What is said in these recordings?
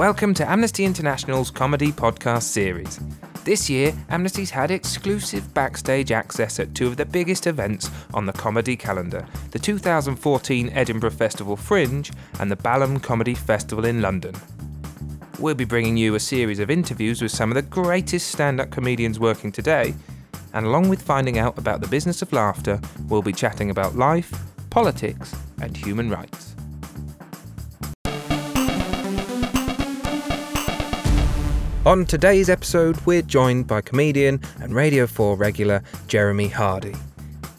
Welcome to Amnesty International's comedy podcast series. This year, Amnesty's had exclusive backstage access at two of the biggest events on the comedy calendar the 2014 Edinburgh Festival Fringe and the Balham Comedy Festival in London. We'll be bringing you a series of interviews with some of the greatest stand up comedians working today, and along with finding out about the business of laughter, we'll be chatting about life, politics, and human rights. On today's episode, we're joined by comedian and Radio 4 regular Jeremy Hardy.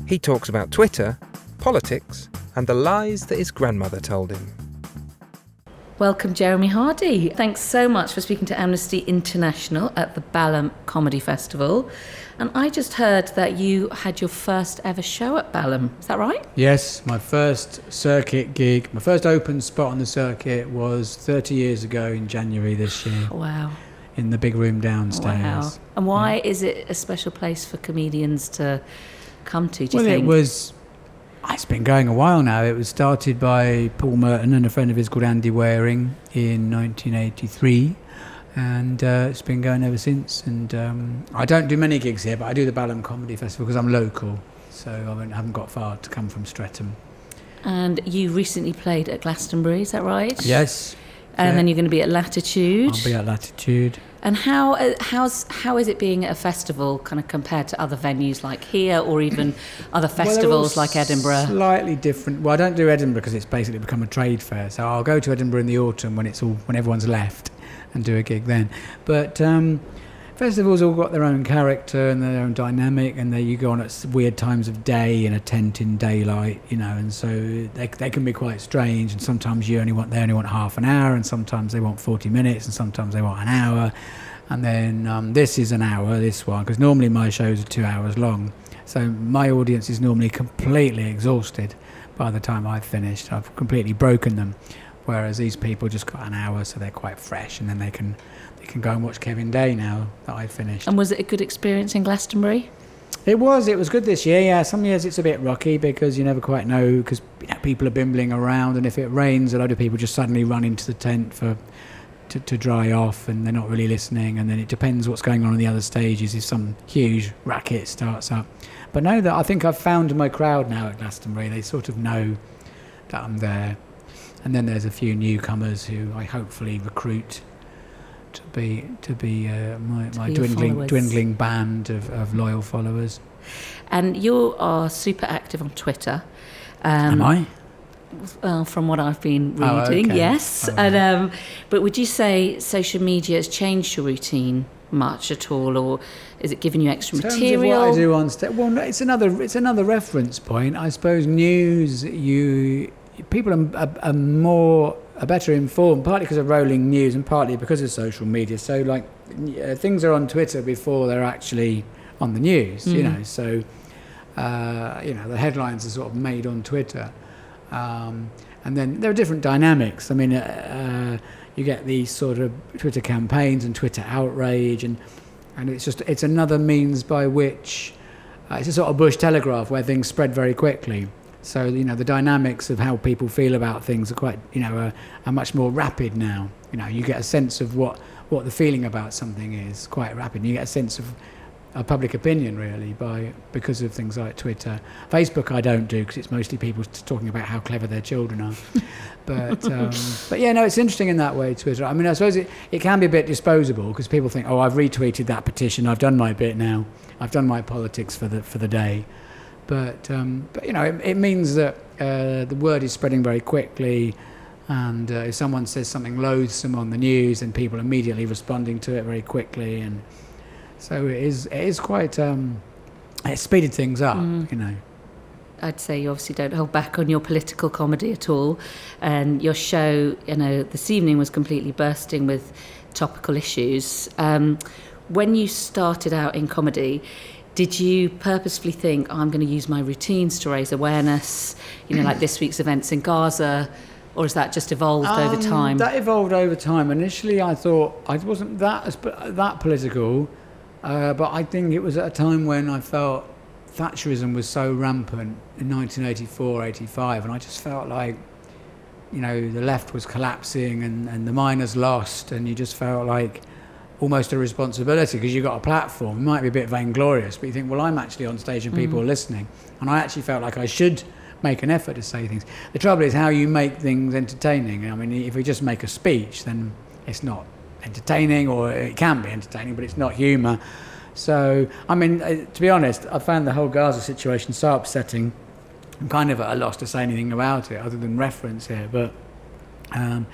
He talks about Twitter, politics, and the lies that his grandmother told him. Welcome, Jeremy Hardy. Thanks so much for speaking to Amnesty International at the Balham Comedy Festival. And I just heard that you had your first ever show at Balham. Is that right? Yes, my first circuit gig, my first open spot on the circuit was 30 years ago in January this year. Wow in the big room downstairs. Wow. And why yeah. is it a special place for comedians to come to? well, think? it was. It's been going a while now. It was started by Paul Merton and a friend of his called Andy Waring in 1983, and uh, it's been going ever since. And um, I don't do many gigs here, but I do the Balham Comedy Festival because I'm local, so I haven't got far to come from Streatham. And you recently played at Glastonbury, is that right? Yes and then you're going to be at Latitude. I'll be at Latitude. And how uh, how's how is it being at a festival, kind of compared to other venues like here, or even other festivals well, like Edinburgh? Slightly different. Well, I don't do Edinburgh because it's basically become a trade fair. So I'll go to Edinburgh in the autumn when it's all when everyone's left, and do a gig then. But um, festivals all got their own character and their own dynamic, and you go on at weird times of day in a tent in daylight, you know, and so they they can be quite strange. And sometimes you only want they only want half an hour, and sometimes they want forty minutes, and sometimes they want an hour. And then um, this is an hour, this one, because normally my shows are two hours long. So my audience is normally completely exhausted by the time I've finished. I've completely broken them. Whereas these people just got an hour, so they're quite fresh, and then they can can go and watch Kevin Day now that I've finished. And was it a good experience in Glastonbury? It was. It was good this year. Yeah, some years it's a bit rocky because you never quite know because you know, people are bimbling around, and if it rains, a lot of people just suddenly run into the tent for to, to dry off, and they're not really listening. And then it depends what's going on in the other stages. If some huge racket starts up, but no, that I think I've found my crowd now at Glastonbury. They sort of know that I'm there, and then there's a few newcomers who I hopefully recruit to be to be uh, my, to my be dwindling dwindling band of, of loyal followers. And you are super active on Twitter. Um, Am I? Well, from what I've been reading, oh, okay. yes. Oh, and um, but would you say social media has changed your routine much at all, or is it giving you extra In terms material? Of what I do on stage, well, it's another it's another reference point. I suppose news you people are, are, are more are better informed, partly because of rolling news and partly because of social media. So, like, uh, things are on Twitter before they're actually on the news, mm. you know. So, uh, you know, the headlines are sort of made on Twitter. Um, and then there are different dynamics. I mean, uh, uh, you get these sort of Twitter campaigns and Twitter outrage, and, and it's just it's another means by which uh, it's a sort of Bush telegraph where things spread very quickly. So you know the dynamics of how people feel about things are quite you know are, are much more rapid now. You know you get a sense of what what the feeling about something is quite rapid. You get a sense of a public opinion really by because of things like Twitter. Facebook I don't do because it's mostly people talking about how clever their children are. but um, but yeah, no, it's interesting in that way. Twitter. I mean, I suppose it, it can be a bit disposable because people think, oh, I've retweeted that petition, I've done my bit now, I've done my politics for the for the day. But, um, but you know, it, it means that uh, the word is spreading very quickly. And uh, if someone says something loathsome on the news, and people immediately responding to it very quickly. And so it is, it is quite, um, it speeded things up, mm. you know. I'd say you obviously don't hold back on your political comedy at all. And your show, you know, this evening was completely bursting with topical issues. Um, when you started out in comedy, did you purposefully think oh, I'm going to use my routines to raise awareness? You know, like this week's events in Gaza, or has that just evolved um, over time? That evolved over time. Initially, I thought I wasn't that that political, uh, but I think it was at a time when I felt Thatcherism was so rampant in 1984, 85, and I just felt like you know the left was collapsing and, and the miners lost, and you just felt like almost a responsibility because you've got a platform. It might be a bit vainglorious, but you think, well, I'm actually on stage and people mm. are listening, and I actually felt like I should make an effort to say things. The trouble is how you make things entertaining. I mean, if you just make a speech, then it's not entertaining, or it can be entertaining, but it's not humour. So, I mean, uh, to be honest, I found the whole Gaza situation so upsetting. I'm kind of at a loss to say anything about it other than reference here, but. Um,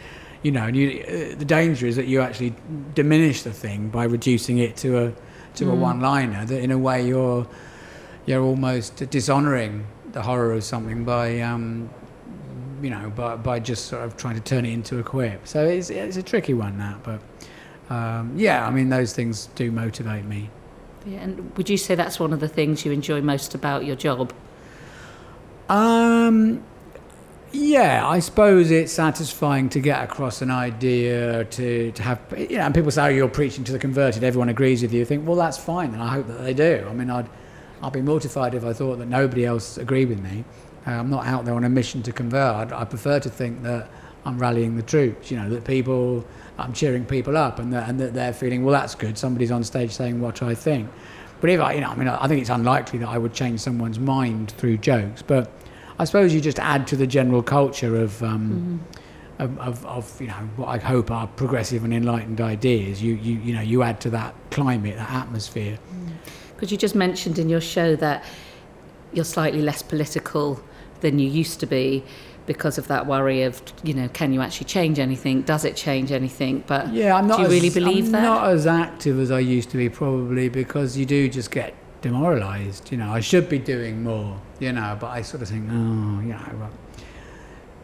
you know, and you, uh, the danger is that you actually diminish the thing by reducing it to a to mm. a one-liner. That in a way you're you're almost dishonoring the horror of something by um, you know by by just sort of trying to turn it into a quip. So it's it's a tricky one that, but um, yeah, I mean those things do motivate me. Yeah, and would you say that's one of the things you enjoy most about your job? Um, yeah, I suppose it's satisfying to get across an idea, to, to have, you know, and people say, oh, you're preaching to the converted, everyone agrees with you. you think, well, that's fine, and I hope that they do. I mean, I'd, I'd be mortified if I thought that nobody else agreed with me. Uh, I'm not out there on a mission to convert. I prefer to think that I'm rallying the troops, you know, that people, I'm cheering people up and that, and that they're feeling, well, that's good, somebody's on stage saying what I think. But if I, you know, I mean, I think it's unlikely that I would change someone's mind through jokes, but I suppose you just add to the general culture of, um, mm-hmm. of, of, of, you know, what I hope are progressive and enlightened ideas. You, you, you know, you add to that climate, that atmosphere. Because mm. you just mentioned in your show that you're slightly less political than you used to be because of that worry of you know can you actually change anything does it change anything but yeah i'm not do you as, really believe I'm that not as active as i used to be probably because you do just get demoralised. You know, I should be doing more. You know, but I sort of think, oh, you know, well,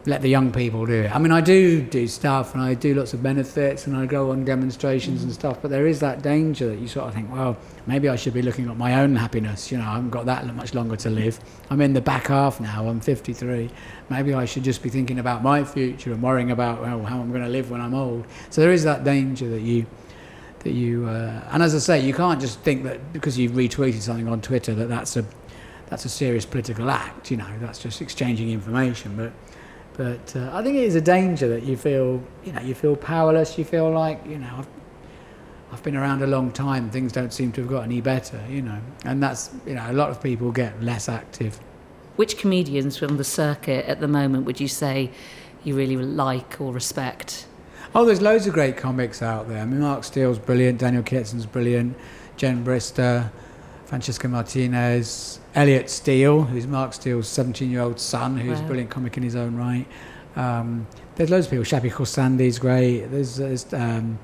let the young people do it. I mean, I do do stuff, and I do lots of benefits, and I go on demonstrations and mm. stuff. But there is that danger that you sort of think, well, maybe I should be looking at my own happiness. You know, I haven't got that much longer to live. I'm in the back half now. I'm 53. Maybe I should just be thinking about my future and worrying about well, how I'm going to live when I'm old. So there is that danger that you that you uh, and as I say, you can't just think that because you've retweeted something on Twitter that that's a that's a serious political act. You know, that's just exchanging information. But but uh, I think it is a danger that you feel you know you feel powerless. You feel like you know I've, I've been around a long time. Things don't seem to have got any better. You know, and that's you know a lot of people get less active. Which comedians from the circuit at the moment would you say you really like or respect? Oh, there's loads of great comics out there. I mean, Mark Steel's brilliant, Daniel Kitson's brilliant, Jen Brister, Francesca Martinez, Elliot Steel, who's Mark Steel's 17 year old son, who's wow. a brilliant comic in his own right. Um, there's loads of people. Shappi Khorsandi's great. There's, there's um,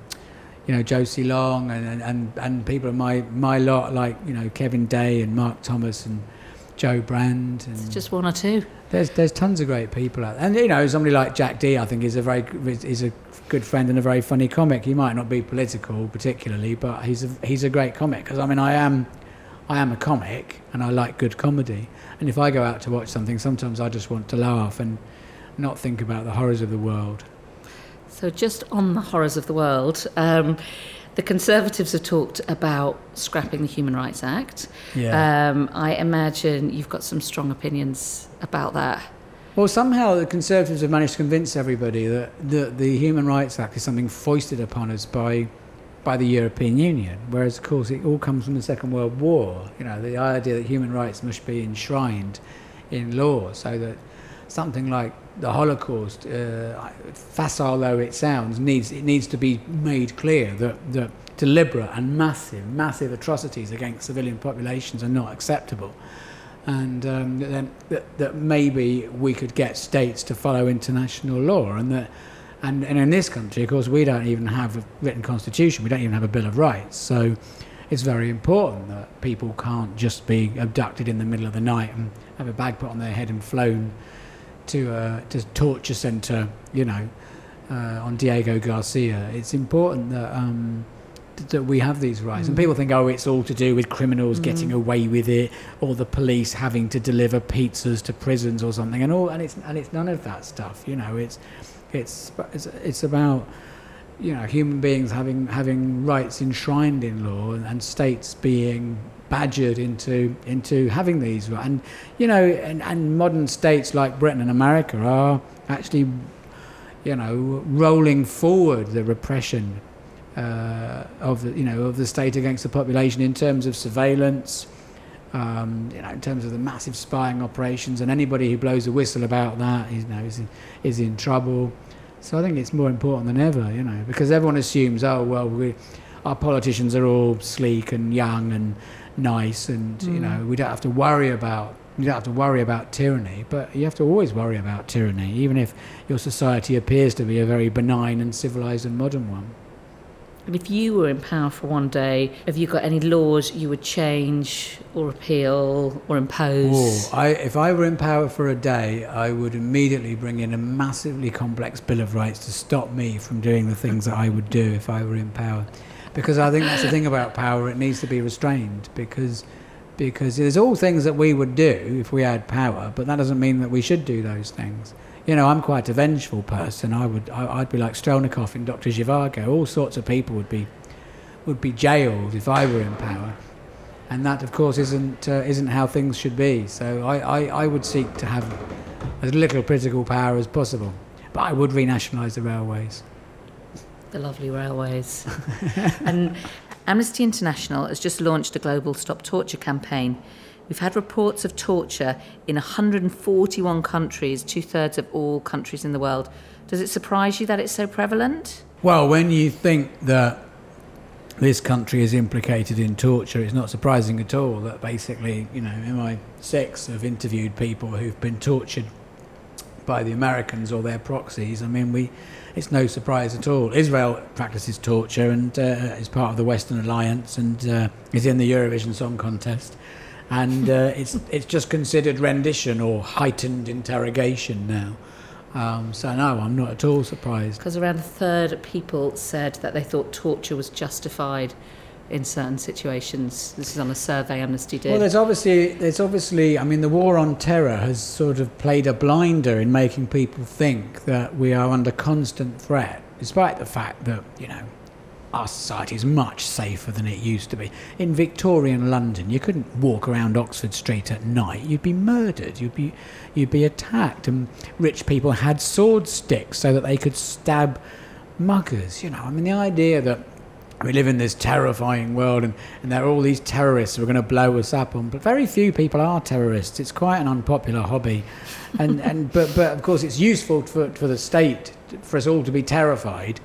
you know, Josie Long and, and, and people of my, my lot, like, you know, Kevin Day and Mark Thomas and Jo Brand. And it's just one or two. There's, there's tons of great people out there. And, you know, somebody like Jack Dee, I think, is a very is a good friend and a very funny comic. He might not be political particularly, but he's a, he's a great comic. Because I mean, I am I am a comic and I like good comedy. And if I go out to watch something, sometimes I just want to laugh and not think about the horrors of the world. So, just on the horrors of the world, um, the Conservatives have talked about scrapping the Human Rights Act. Yeah. Um, I imagine you've got some strong opinions about that. Well, somehow the Conservatives have managed to convince everybody that the, the Human Rights Act is something foisted upon us by by the European Union, whereas of course it all comes from the Second World War. You know, the idea that human rights must be enshrined in law, so that something like the Holocaust, uh, facile though it sounds, needs it needs to be made clear that that deliberate and massive, massive atrocities against civilian populations are not acceptable and um, that, that, maybe we could get states to follow international law, and that, and, and in this country, of course, we don't even have a written constitution, we don't even have a Bill of Rights, so it's very important that people can't just be abducted in the middle of the night and have a bag put on their head and flown to a to torture centre, you know, uh, on Diego Garcia. It's important that. Um, that we have these rights. Mm. And people think, oh, it's all to do with criminals mm. getting away with it, or the police having to deliver pizzas to prisons or something, and all. And it's and it's none of that stuff. You know, it's it's it's, it's about you know human beings having having rights enshrined in law, and, and states being badgered into into having these. And you know, and, and modern states like Britain and America are actually you know, rolling forward the repression uh, of the, you know, of the state against the population in terms of surveillance, um, you know, in terms of the massive spying operations, and anybody who blows a whistle about that, you know, is in, is in trouble. So I think it's more important than ever, you know, because everyone assumes, oh well, we, our politicians are all sleek and young and nice, and mm. you know, we don't have to worry about you don't have to worry about tyranny, but you have to always worry about tyranny, even if your society appears to be a very benign and civilized and modern one. If you were in power for one day, have you got any laws you would change or repeal or impose? Oh, I, if I were in power for a day, I would immediately bring in a massively complex Bill of Rights to stop me from doing the things that I would do if I were in power. Because I think that's the thing about power, it needs to be restrained because because there's all things that we would do if we had power, but that doesn't mean that we should do those things you know, I'm quite a vengeful person. I would, I, would be like Strelnikov in Doctor Zhivago. All sorts of people would be, would be jailed if I were in power, and that, of course, isn't uh, isn't how things should be. So I, I, I would seek to have as little political power as possible, but I would renationalise the railways. The lovely railways. and Amnesty International has just launched a global Stop Torture campaign We've had reports of torture in 141 countries, two thirds of all countries in the world. Does it surprise you that it's so prevalent? Well, when you think that this country is implicated in torture, it's not surprising at all that basically, you know, MI6 have interviewed people who've been tortured by the Americans or their proxies. I mean, we, it's no surprise at all. Israel practices torture and uh, is part of the Western Alliance and uh, is in the Eurovision Song Contest and uh, it's it's just considered rendition or heightened interrogation now. Um, so no, I'm not at all surprised. Because around a third of people said that they thought torture was justified in certain situations. This is on a survey Amnesty did. Well, there's obviously there's obviously I mean the war on terror has sort of played a blinder in making people think that we are under constant threat, despite the fact that you know our society is much safer than it used to be. In Victorian London, you couldn't walk around Oxford Street at night. You'd be murdered. You'd be, you'd be attacked. And rich people had sword sticks so that they could stab muggers. You know, I mean, the idea that we live in this terrifying world and, and there are all these terrorists who are going to blow us up on but very few people are terrorists it's quite an unpopular hobby and, and but, but of course it's useful for, for the state for us all to be terrified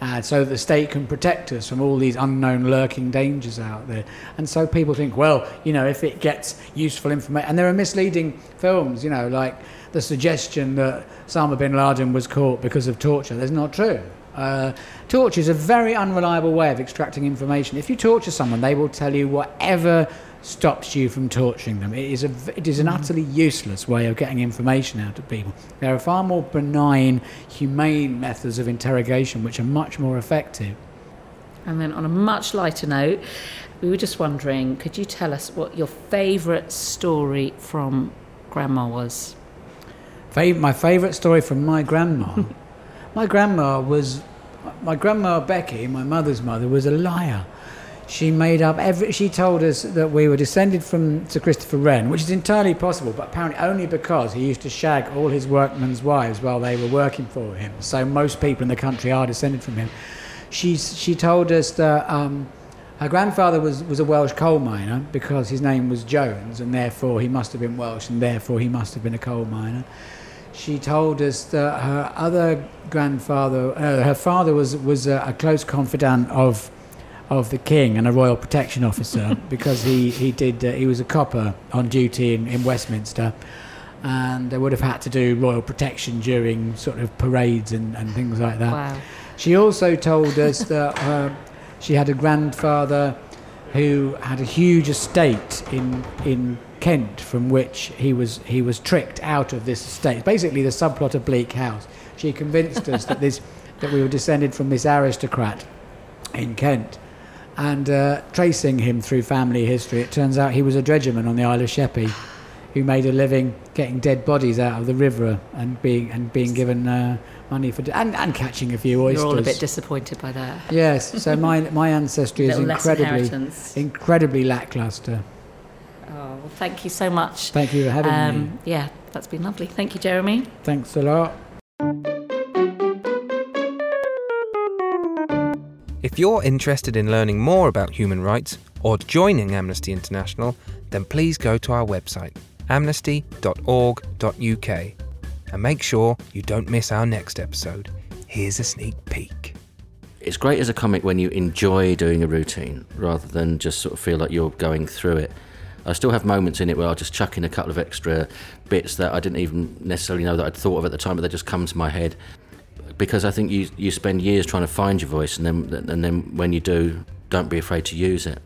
uh, so the state can protect us from all these unknown lurking dangers out there. And so people think, well, you know, if it gets useful information, and there are misleading films, you know, like the suggestion that Osama bin Laden was caught because of torture. That's not true. Uh, torture is a very unreliable way of extracting information. If you torture someone, they will tell you whatever stops you from torturing them. It is, a, it is an mm. utterly useless way of getting information out of people. There are far more benign, humane methods of interrogation which are much more effective. And then, on a much lighter note, we were just wondering could you tell us what your favourite story from Grandma was? my favourite story from my grandma. my grandma was. My grandma Becky, my mother's mother, was a liar she made up every. She told us that we were descended from Sir Christopher Wren, which is entirely possible, but apparently only because he used to shag all his workmen's wives while they were working for him. So most people in the country are descended from him. She she told us that. Um, her grandfather was, was a Welsh coal miner because his name was Jones, and therefore he must have been Welsh, and therefore he must have been a coal miner. She told us that her other grandfather, uh, her father was, was a, a close confidant of of the king and a royal protection officer because he he did uh, he was a copper on duty in, in Westminster and they would have had to do royal protection during sort of parades and, and things like that. Wow. She also told us that uh, she had a grandfather who had a huge estate in in Kent from which he was he was tricked out of this estate. Basically the subplot of Bleak House. She convinced us that this that we were descended from this aristocrat in Kent and uh, tracing him through family history, it turns out he was a dredgerman on the Isle of Sheppey who made a living getting dead bodies out of the river and being and being given uh, money for and, and catching a few oysters. You're all a bit disappointed by that. Yes, so my my ancestry is incredibly incredibly lackluster. Oh well, thank you so much. Thank you for having um, me. Yeah, that's been lovely. Thank you, Jeremy. Thanks a lot. If you're interested in learning more about human rights or joining Amnesty International, then please go to our website, amnesty.org.uk, and make sure you don't miss our next episode. Here's a sneak peek. It's great as a comic when you enjoy doing a routine rather than just sort of feel like you're going through it. I still have moments in it where I'll just chuck in a couple of extra bits that I didn't even necessarily know that I'd thought of at the time, but they just come to my head. Because I think you, you spend years trying to find your voice, and then, and then when you do, don't be afraid to use it.